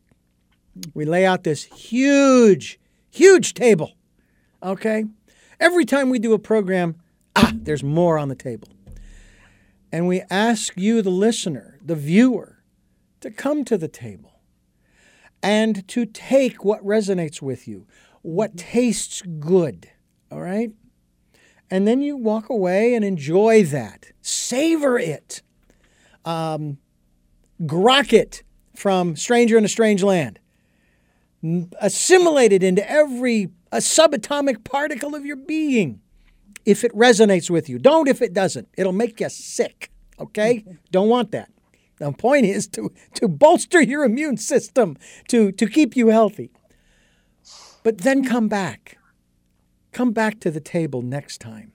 We lay out this huge, huge table. Okay, every time we do a program, ah, there's more on the table. And we ask you, the listener, the viewer, to come to the table and to take what resonates with you, what tastes good, all right? And then you walk away and enjoy that. Savor it. Um, grok it from Stranger in a Strange Land. Assimilate it into every a subatomic particle of your being if it resonates with you. Don't if it doesn't. It'll make you sick. Okay? (laughs) Don't want that. The point is to, to bolster your immune system, to, to keep you healthy. But then come back. Come back to the table next time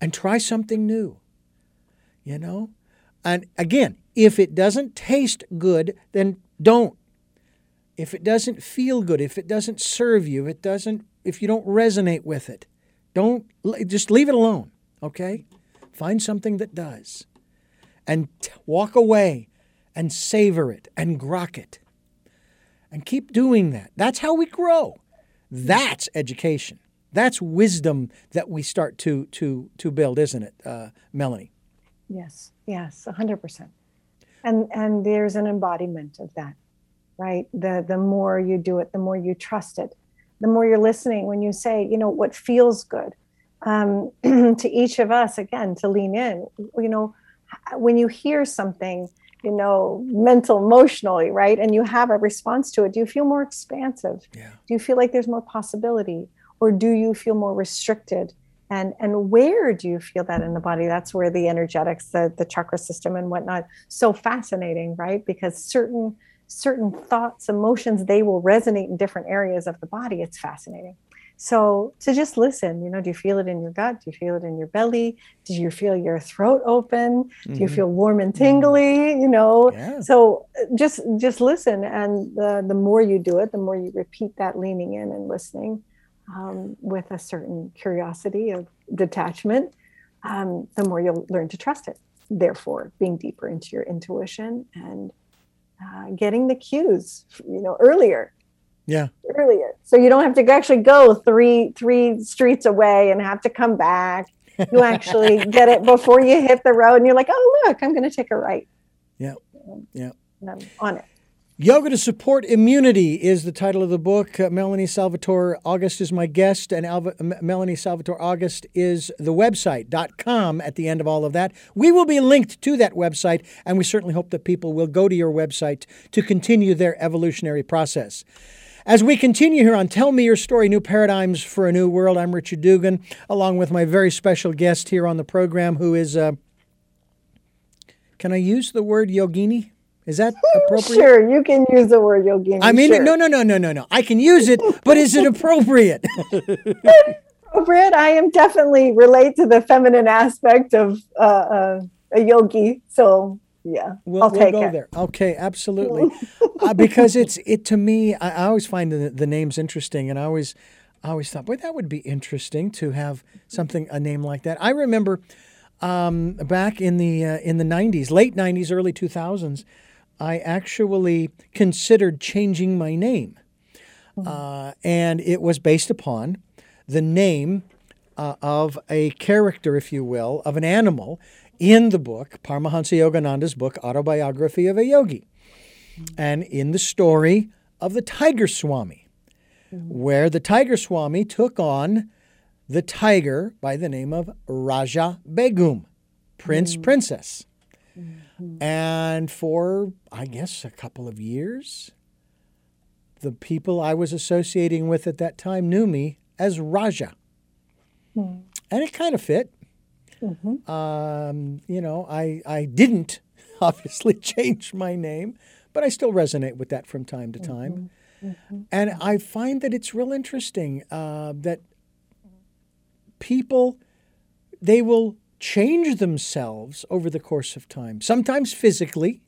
and try something new. You know? And again, if it doesn't taste good, then don't. If it doesn't feel good, if it doesn't serve you, if it doesn't if you don't resonate with it, don't just leave it alone, okay? Find something that does. And t- walk away and savor it and grok it. And keep doing that. That's how we grow. That's education. That's wisdom that we start to to to build, isn't it, uh, Melanie? Yes, yes, hundred percent. And and there's an embodiment of that, right? The the more you do it, the more you trust it, the more you're listening when you say, you know, what feels good. Um, (clears throat) to each of us, again, to lean in. You know, when you hear something, you know, mental, emotionally, right, and you have a response to it, do you feel more expansive? Yeah. Do you feel like there's more possibility, or do you feel more restricted? And and where do you feel that in the body? That's where the energetics the the chakra system and whatnot so fascinating right? Because certain certain thoughts emotions they will resonate in different areas of the body. It's fascinating. So to just listen you know do you feel it in your gut? Do you feel it in your belly? Do you feel your throat open? Do you Mhm. feel warm and tingly you know? Yeah. so uh, just just listen. And the, the more you do it the more you repeat that leaning in and listening um, with a certain curiosity of detachment, um, the more you'll learn to trust it. Therefore, being deeper into your intuition and uh, getting the cues, you know, earlier, Yeah. earlier, so you don't have to actually go three three streets away and have to come back. You actually (laughs) get it before you hit the road, and you're like, "Oh, look, I'm going to take a right." Yeah. Yeah. And I'm on it. Yoga to Support Immunity is the title of the book. Uh, Melanie Salvatore August is my guest, and Alva, M- Melanie Salvatore August is the website, .com at the end of all of that. We will be linked to that website, and we certainly hope that people will go to your website to continue their evolutionary process. As we continue here on Tell Me Your Story New Paradigms for a New World, I'm Richard Dugan, along with my very special guest here on the program, who is, uh, can I use the word yogini? Is that appropriate? Sure, you can use the word yogini. I mean, sure. no, no, no, no, no, no. I can use it, but is it appropriate? (laughs) appropriate. I am definitely relate to the feminine aspect of uh, uh, a yogi. So yeah, We'll, I'll we'll take go it. there. Okay, absolutely. uh, because it's it to me. I, I always find the, the names interesting, and I always, I always thought, boy, that would be interesting to have something a name like that. I remember um, back in the uh, in the '90s, late '90s, early 2000s, I actually considered changing my name, uh, and it was based upon the name uh, of a character, if you will, of an animal in the book, Paramahansa Yogananda's book, Autobiography of a Yogi, and in the story of the Tiger Swami, where the Tiger Swami took on the tiger by the name of Raja Begum, Prince, Princess. And for, I guess, a couple of years, the people I was associating with at that time knew me as Raja. And it kind of fit. Um, you know, I, I didn't (laughs) obviously (laughs) change my name, but I still resonate with that from time to time. And I find that it's real interesting uh, that people, they will change themselves over the course of time, sometimes physically.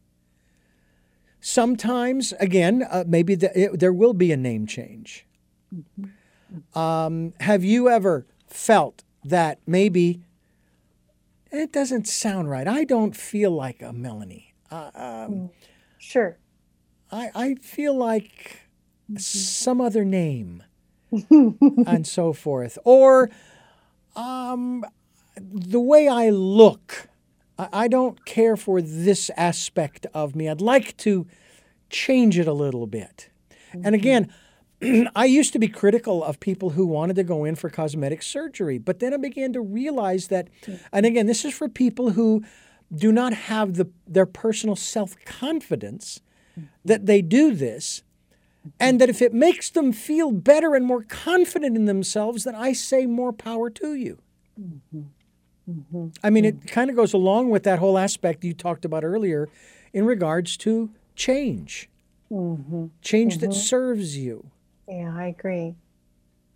Sometimes, again, uh, maybe the, it, there will be a name change. Um, have you ever felt that maybe it doesn't sound right? I don't feel like a Melanie. Uh, um, Sure. I, I feel like some other name (laughs) and so forth. Or um, the way I look, I, don't care for this aspect of me. I'd like to change it a little bit. And again, (clears throat) I used to be critical of people who wanted to go in for cosmetic surgery, but then I began to realize that, mm-hmm. and again, this is for people who do not have the, their personal self confidence mm-hmm. that they do this, mm-hmm. and that if it makes them feel better and more confident in themselves, then I say more power to you. I mean, it kind of goes along with that whole aspect you talked about earlier in regards to change, change that serves you. Yeah, I agree.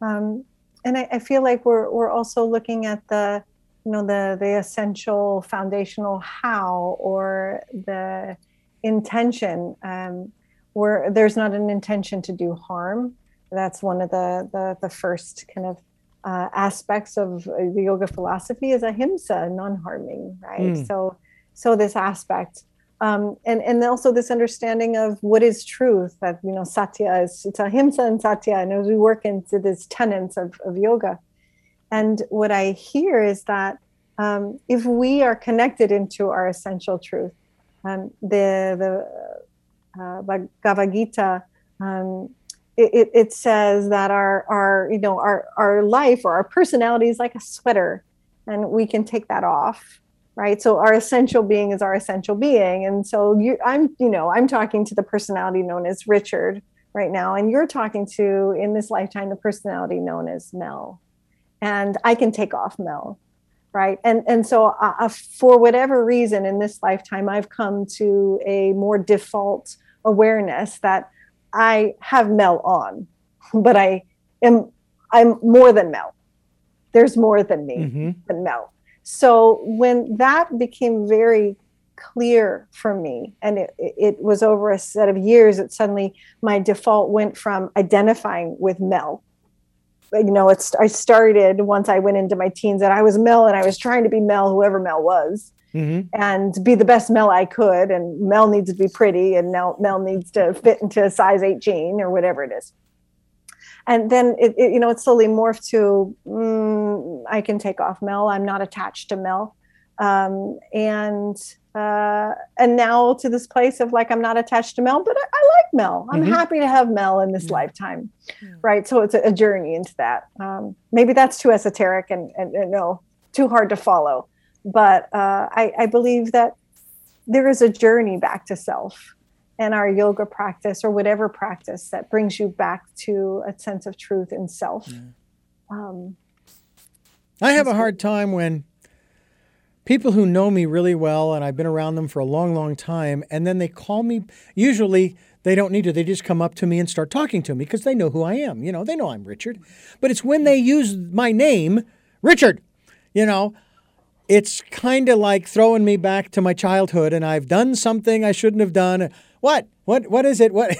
Um, and I, I feel like we're we're also looking at the you know the the essential foundational how or the intention um, where there's not an intention to do harm. That's one of the the, the first kind of uh, aspects of the yoga philosophy is ahimsa, non-harming, right? Mm. So so this aspect um, and and also this understanding of what is truth that you know satya is it's ahimsa and satya and as we work into these tenets of, of yoga and what i hear is that um, if we are connected into our essential truth um, the the uh, bhagavad gita um, it, it, says that our our you know our our life or our personality is like a sweater and we can take that off right? So our essential being is our essential being. And so you i'm you know i'm talking to the personality known as richard right now and you're talking to in this lifetime the personality known as mel. And i can take off mel right? And and so uh, uh, for whatever reason in this lifetime i've come to a more default awareness that i have mel on but i am i'm more than mel. There's more than me Mhm. than mel. So when that became very clear for me and it, it was over a set of years that suddenly my default went from identifying with mel. You know it's i started once i went into my teens that i was mel and i was trying to be mel whoever mel was Mhm. and be the best mel i could and mel needs to be pretty and mel, mel needs to fit into a size 8 jean or whatever it is and then it, it you know it slowly morphed to mm, i can take off mel i'm not attached to mel um, and uh, and now to this place of like i'm not attached to mel but i, I like mel i'm Mhm. happy to have mel in this Yeah. lifetime Yeah. right so it's a, a journey into that um, maybe that's too esoteric and, and, and no too hard to follow but uh, I, I believe that there is a journey back to self and our yoga practice or whatever practice that brings you back to a sense of truth in self um, I have a hard time when people who know me really well and I've been around them for a long, long time, and then they call me. Usually they don't need to, they just come up to me and start talking to me because they know who I am. You know, they know I'm Richard. But it's when they use my name, Richard, you know, it's kind of like throwing me back to my childhood and I've done something I shouldn't have done. What? What? What is it? What?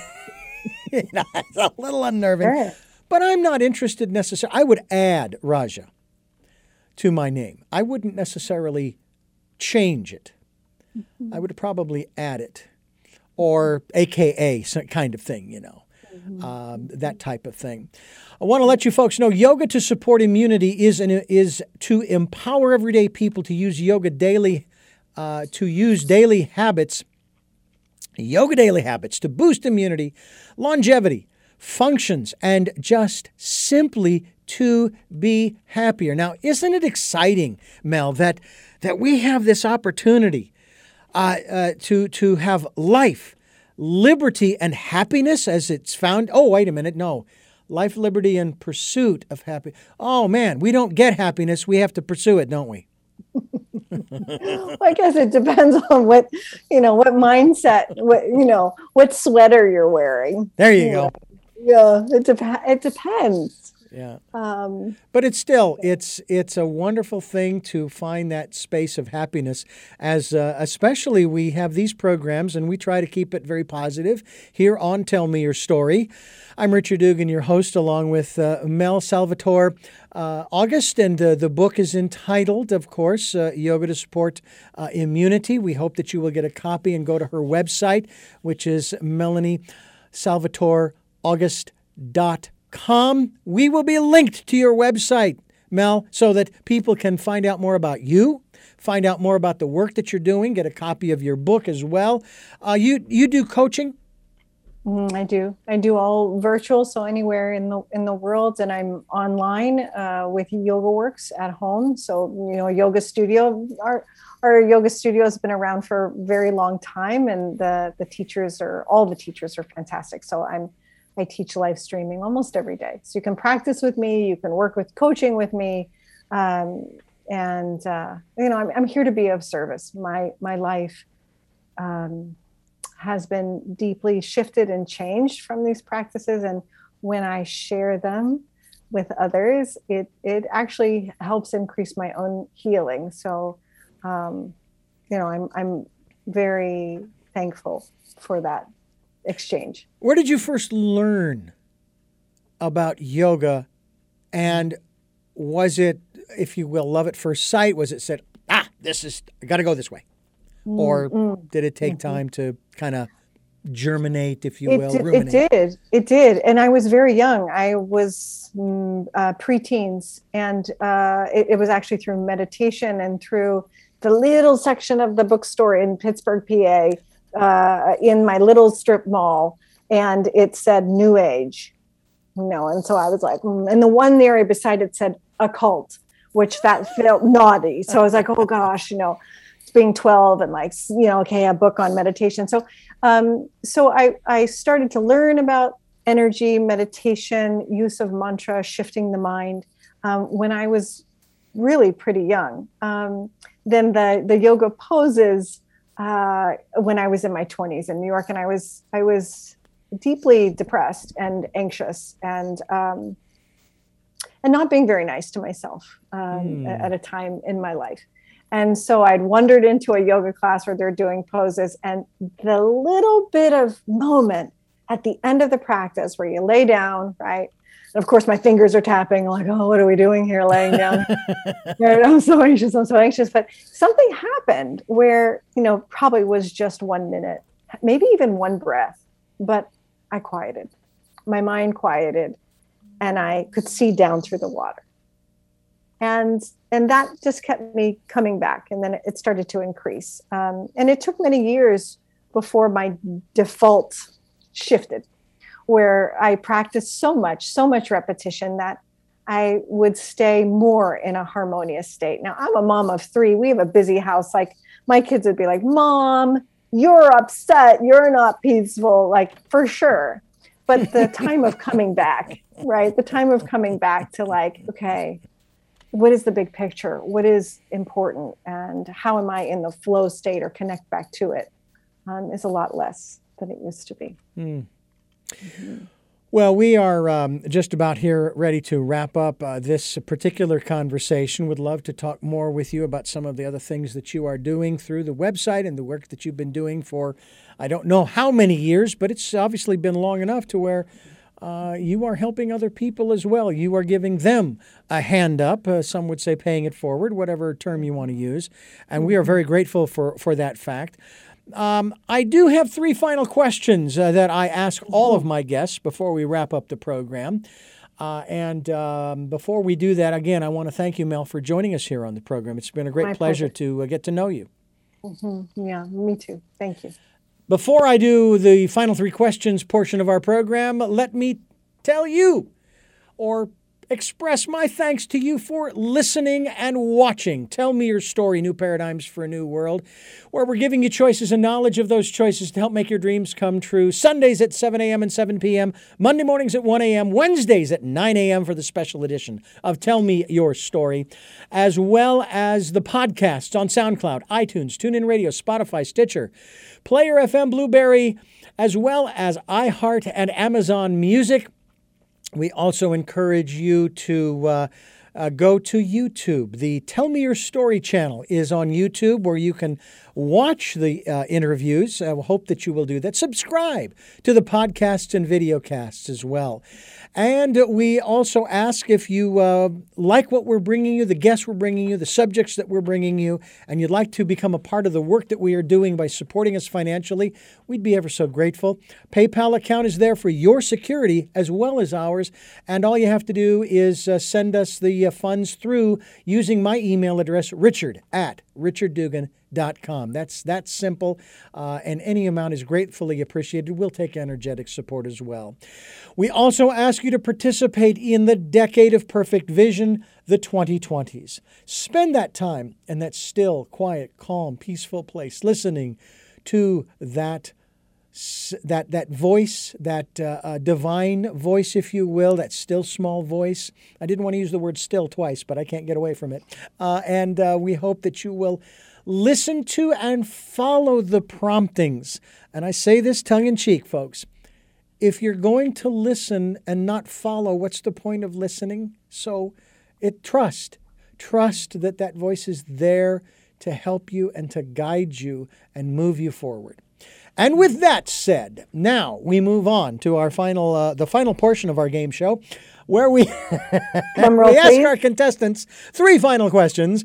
(laughs) you know, it's a little unnerving. Sure. But I'm not interested necessarily. I would add Raja to my name. I wouldn't necessarily change it. Mm-hmm. I would probably add it or AKA some kind of thing, you know. Um, that type of thing. I want to let you folks know yoga to support immunity is an, is to empower everyday people to use yoga daily, uh, to use daily habits, yoga daily habits to boost immunity, longevity, functions, and just simply to be happier. Now, isn't it exciting, Mel, that that we have this opportunity uh, uh, to to have life, liberty, and happiness as it's found? Oh, wait a minute, no. Life, liberty, and pursuit of happy. Oh man, we don't get happiness; we have to pursue it, don't we? (laughs) I guess it depends on what you know, what mindset, what you know, what sweater you're wearing. There you, you go. Know. Yeah, it, de- it depends. Yeah. Um, but it's still it's it's a wonderful thing to find that space of happiness. As uh, especially we have these programs and we try to keep it very positive here on Tell Me Your Story. I'm Richard Dugan, your host, along with uh, Mel Salvatore uh, August, and uh, the book is entitled, of course, uh, Yoga to Support uh, Immunity. We hope that you will get a copy and go to her website, which is Melanie Salvatore August.com com. We will be linked to your website, Mel, so that people can find out more about you, find out more about the work that you're doing, get a copy of your book as well. Uh, you you do coaching. Mm, I do. I do all virtual, so anywhere in the in the world, and I'm online uh, with Yoga Works at home. So you know, yoga studio. Our our yoga studio has been around for a very long time, and the the teachers are all the teachers are fantastic. So I'm I teach live streaming almost every day. So you can practice with me, you can work with coaching with me. Um, and, uh, you know, I'm, I'm, here to be of service. My, my life um, has been deeply shifted and changed from these practices. And when I share them with others, it, it actually helps increase my own healing. So, um, you know, I'm, I'm very thankful for that exchange. Where did you first learn about yoga? And was it, if you will, love at first sight? Was it said, ah, this is, I got to go this way? Mm, or mm, did it take mm-hmm. time to kind of germinate, if you it will? Did, it did. It did. And I was very young. I was mm, uh, preteens. And uh, it, it was actually through meditation and through the little section of the bookstore in Pittsburgh, PA, uh, in my little strip mall and it said new age you know and so i was like mm. and the one area beside it said occult which that felt naughty so i was like oh gosh you know being 12 and like you know okay a book on meditation so um so i i started to learn about energy meditation use of mantra shifting the mind um, when i was really pretty young um, then the the yoga poses uh, when I was in my 20s in New York, and I was I was deeply depressed and anxious and um, and not being very nice to myself um, mm. at a time in my life. And so I'd wandered into a yoga class where they're doing poses, and the little bit of moment at the end of the practice where you lay down, right? And of course, my fingers are tapping, like, oh, what are we doing here laying down? (laughs) I'm so anxious. I'm so anxious. But something happened where, you know, probably was just one minute, maybe even one breath, but I quieted. My mind quieted and I could see down through the water. And and that just kept me coming back. And then it started to increase. Um, and it took many years before my default shifted where I practiced so much, so much repetition that I would stay more in a harmonious state. Now, I'm a mom of three. We have a busy house. Like, my kids would be like, Mom, you're upset. You're not peaceful, like, for sure. But the (laughs) time of coming back, right? The time of coming back to, like, okay, what is the big picture? What is important? And how am I in the flow state or connect back to it? Um, is a lot less than it used to be. Mm. Well, we are um, just about here ready to wrap up uh, this particular conversation. Would love to talk more with you about some of the other things that you are doing through the website and the work that you've been doing for I don't know how many years, but it's obviously been long enough to where uh, you are helping other people as well. You are giving them a hand up. Uh, some would say paying it forward, whatever term you want to use. And we are very grateful for, for that fact. Um, I do have three final questions uh, that I ask all of my guests before we wrap up the program. Uh, and um, before we do that, again, I want to thank you, Mel, for joining us here on the program. It's been a great pleasure, pleasure. to uh, get to know you. Yeah, me too. Thank you. Before I do the final three questions portion of our program, let me tell you or express my thanks to you for listening and watching. Tell me your story, New Paradigms for a New World, where we're giving you choices and knowledge of those choices to help make your dreams come true. Sundays at 7 a.m. and 7 p.m., Monday mornings at 1 a.m., Wednesdays at 9 a.m. for the special edition of Tell Me Your Story, as well as the podcasts on SoundCloud, iTunes, TuneIn Radio, Spotify, Stitcher, Player FM, Blubrry, as well as iHeart and Amazon Music. We also encourage you to uh, uh, go to YouTube. The Tell Me Your Story channel is on YouTube where you can watch the uh, interviews. I hope that you will do that. Subscribe to the podcasts and videocasts as well. And we also ask if you uh, like what we're bringing you, the guests we're bringing you, the subjects that we're bringing you, and you'd like to become a part of the work that we are doing by supporting us financially, we'd be ever so grateful. PayPal account is there for your security as well as ours, and all you have to do is uh, send us the uh, funds through using my email address, richard at richarddugan.com. That's that simple, uh, and any amount is gratefully appreciated. We'll take energetic support as well. We also ask you to participate in the Decade of Perfect Vision, the 2020s. Spend that time in that still, quiet, calm, peaceful place, listening to that that that voice, that uh, uh, divine voice, if you will, that still small voice. I didn't want to use the word still twice, but I can't get away from it. Uh, and uh, we hope that you will listen to and follow the promptings. And I say this tongue in cheek, folks. If you're going to listen and not follow, what's the point of listening? So, it trust, trust that that voice is there to help you and to guide you and move you forward. And with that said, now we move on to our final, uh, the final portion of our game show, where we (laughs) roll, we ask our contestants three final questions,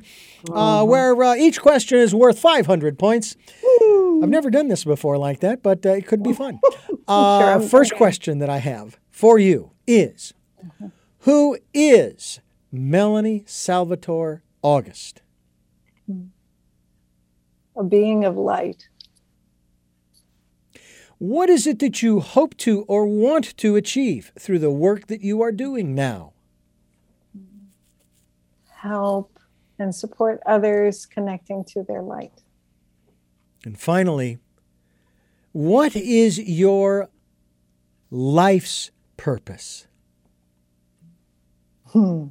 uh, where uh, each question is worth 500 points. I've never done this before like that, but uh, it could be fun. (laughs) Uh, I'm first question that I have for you is Who is Melanie Salvatore August? A being of light. What is it that you hope to or want to achieve through the work that you are doing now? Help and support others connecting to their light. And finally, what is your life's purpose? Hmm.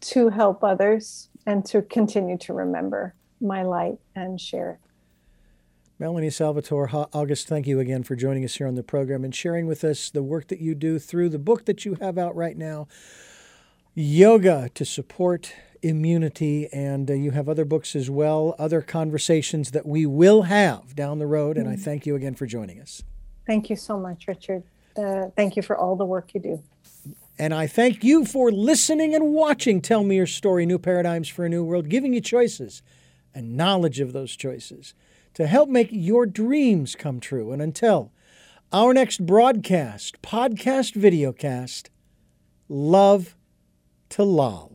To help others and to continue to remember my light and share it. Melanie Salvatore August, thank you again for joining us here on the program and sharing with us the work that you do through the book that you have out right now, Yoga to Support Immunity. And uh, you have other books as well, other conversations that we will have down the road. And I thank you again for joining us. Thank you so much, Richard. Uh, thank you for all the work you do. And I thank you for listening and watching Tell Me Your Story New Paradigms for a New World, giving you choices and knowledge of those choices to help make your dreams come true. And until our next broadcast, podcast, videocast, love to lol.